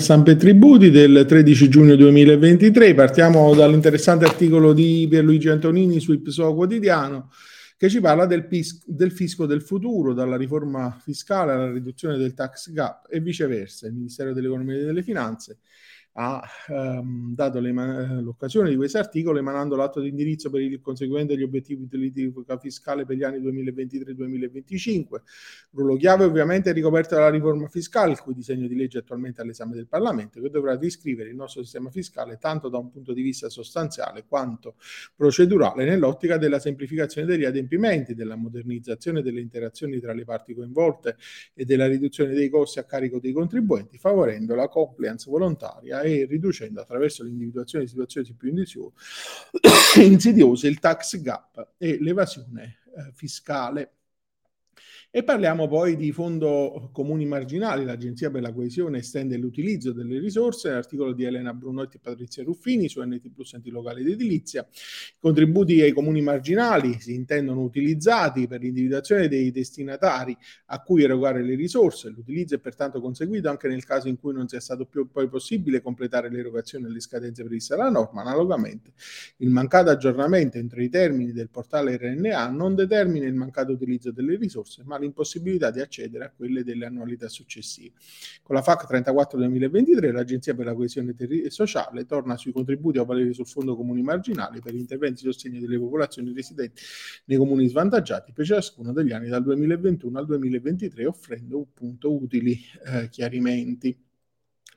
Stampe Tributi del 13 giugno 2023. Partiamo dall'interessante articolo di Pierluigi Antonini su Ipso Quotidiano che ci parla del, pis- del, fisco del futuro, dalla riforma fiscale alla riduzione del tax gap e viceversa. Il Ministero dell'Economia e delle Finanze ha ehm, dato l'occasione di questo articolo emanando l'atto di indirizzo per il conseguimento degli obiettivi di politica fiscale per gli anni 2023-2025. Ruolo chiave ovviamente è ricoperto dalla riforma fiscale, il cui disegno di legge è attualmente all'esame del Parlamento, che dovrà riscrivere il nostro sistema fiscale tanto da un punto di vista sostanziale quanto procedurale nell'ottica della semplificazione degli adempimenti, della modernizzazione delle interazioni tra le parti coinvolte e della riduzione dei costi a carico dei contribuenti, favorendo la compliance volontaria e riducendo attraverso l'individuazione di situazioni più insidiose il tax gap e l'evasione eh, fiscale. E parliamo poi di fondo comuni marginali. L'Agenzia per la coesione estende l'utilizzo delle risorse, l'articolo di Elena Brunotti e Patrizia Ruffini su NT Plus Enti Locali ed Edilizia. I contributi ai comuni marginali si intendono utilizzati per l'individuazione dei destinatari a cui erogare le risorse. L'utilizzo è pertanto conseguito anche nel caso in cui non sia stato più poi possibile completare l'erogazione alle scadenze previste dalla norma. Analogamente, il mancato aggiornamento entro i termini del portale RNA non determina il mancato utilizzo delle risorse, ma l'impossibilità di accedere a quelle delle annualità successive. Con la FAC 34-2023 l'Agenzia per la coesione ter- sociale torna sui contributi a valere sul Fondo Comuni Marginali per interventi di sostegno delle popolazioni residenti nei comuni svantaggiati per ciascuno degli anni dal 2021 al 2023 offrendo appunto utili eh, chiarimenti.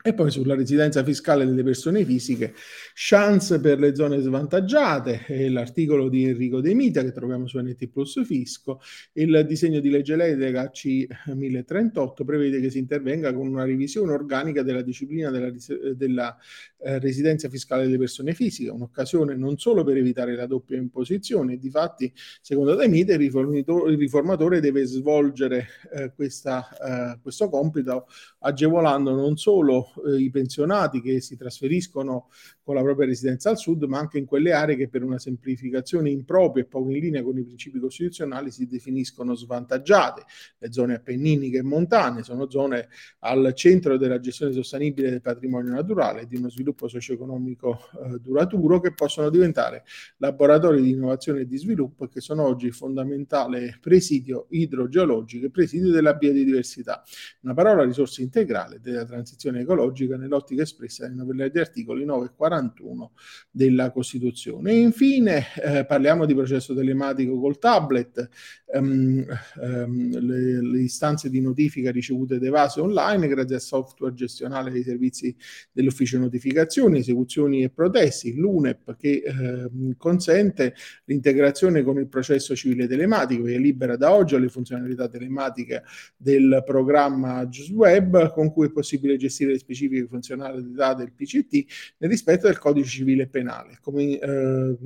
E poi sulla residenza fiscale delle persone fisiche, chance per le zone svantaggiate, l'articolo di Enrico De Mita che troviamo su NT Plus Fisco, il disegno di legge delega C1038 prevede che si intervenga con una revisione organica della disciplina della, della eh, residenza fiscale delle persone fisiche, un'occasione non solo per evitare la doppia imposizione, difatti secondo De Mita il, il riformatore deve svolgere eh, questa, eh, questo compito agevolando non solo eh, i pensionati che si trasferiscono con la propria residenza al sud, ma anche in quelle aree che per una semplificazione impropria e poco in linea con i principi costituzionali si definiscono svantaggiate. Le zone appenniniche e montane sono zone al centro della gestione sostenibile del patrimonio naturale e di uno sviluppo socio-economico eh, duraturo che possono diventare laboratori di innovazione e di sviluppo e che sono oggi il fondamentale presidio idrogeologico e presidio della biodiversità. Una parola risorsa integrale della transizione ecologica nell'ottica espressa negli articoli 9 e 40 41 della Costituzione. E infine eh, parliamo di processo telematico col tablet, um, um, le, le, istanze di notifica ricevute ed evase online grazie al software gestionale dei servizi dell'ufficio notificazioni, esecuzioni e protesti, l'UNEP che eh, consente l'integrazione con il processo civile telematico che libera da oggi le funzionalità telematiche del programma JustWeb con cui è possibile gestire le specifiche funzionalità del PCT nel rispetto del codice civile penale. Come, eh,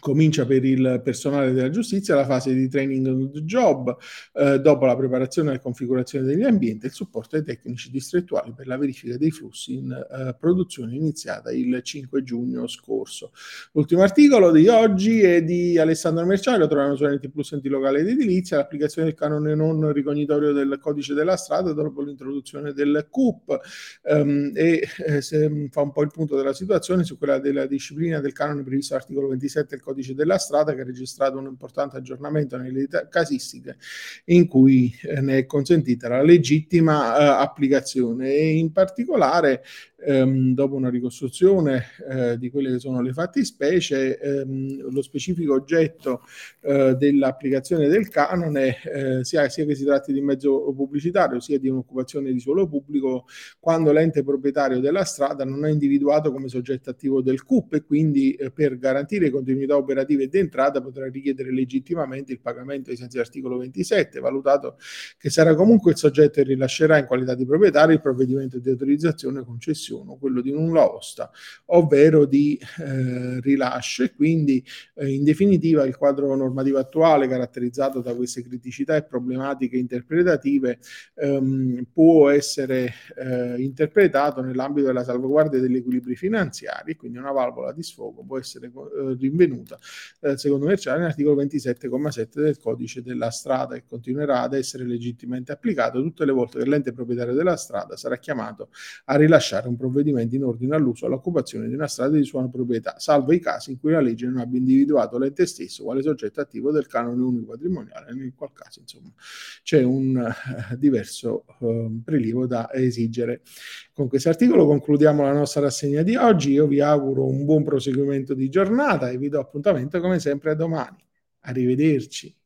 comincia per il personale della giustizia la fase di training on the job, eh, dopo la preparazione e configurazione degli ambienti e il supporto ai tecnici distrettuali per la verifica dei flussi in eh, produzione iniziata il 5 giugno scorso. L'ultimo articolo di oggi è di Alessandro Merciani, lo troviamo su NT Plus Enti Locale ed Edilizia, l'applicazione del canone non ricognitorio del codice della strada dopo l'introduzione del CUP um, e eh, se, fa un po' il punto della situazione su quella della disciplina del canone previsto all'articolo 27 del codice della strada che ha registrato un importante aggiornamento nelle casistiche in cui eh, ne è consentita la legittima eh, applicazione. E in particolare ehm, dopo una ricostruzione eh, di quelle che sono le fattispecie, ehm, lo specifico oggetto eh, dell'applicazione del canone, eh, sia, sia, che si tratti di mezzo pubblicitario sia di un'occupazione di suolo pubblico, quando l'ente proprietario della strada non è individuato come soggetto attivo del CUP e quindi eh, per garantire continuità operativa e di entrata potrà richiedere legittimamente il pagamento ai sensi dell'articolo 27, valutato che sarà comunque il soggetto che rilascerà in qualità di proprietario il provvedimento di autorizzazione concessione esecuzione, quello di nulla osta, ovvero di eh, rilascio. E quindi eh, in definitiva il quadro normativo attuale caratterizzato da queste criticità e problematiche interpretative ehm, può essere eh, interpretato nell'ambito della salvaguardia degli equilibri finanziari, quindi una valvola di sfogo può essere eh, rinvenuta dal secondo commerciale nell'articolo 27,7 del codice della strada e continuerà ad essere legittimamente applicato. Tutte le volte che l'ente proprietario della strada sarà chiamato a rilasciare un provvedimento in ordine all'uso o all'occupazione di una strada di sua proprietà, salvo i casi in cui la legge non abbia individuato l'ente stesso quale soggetto attivo del canone unico patrimoniale, nel qual caso insomma c'è un uh, diverso uh, prelievo da esigere. Con questo articolo concludiamo la nostra rassegna di oggi. Io vi auguro un buon proseguimento di giornata e vi do appuntamento come sempre a domani. Arrivederci.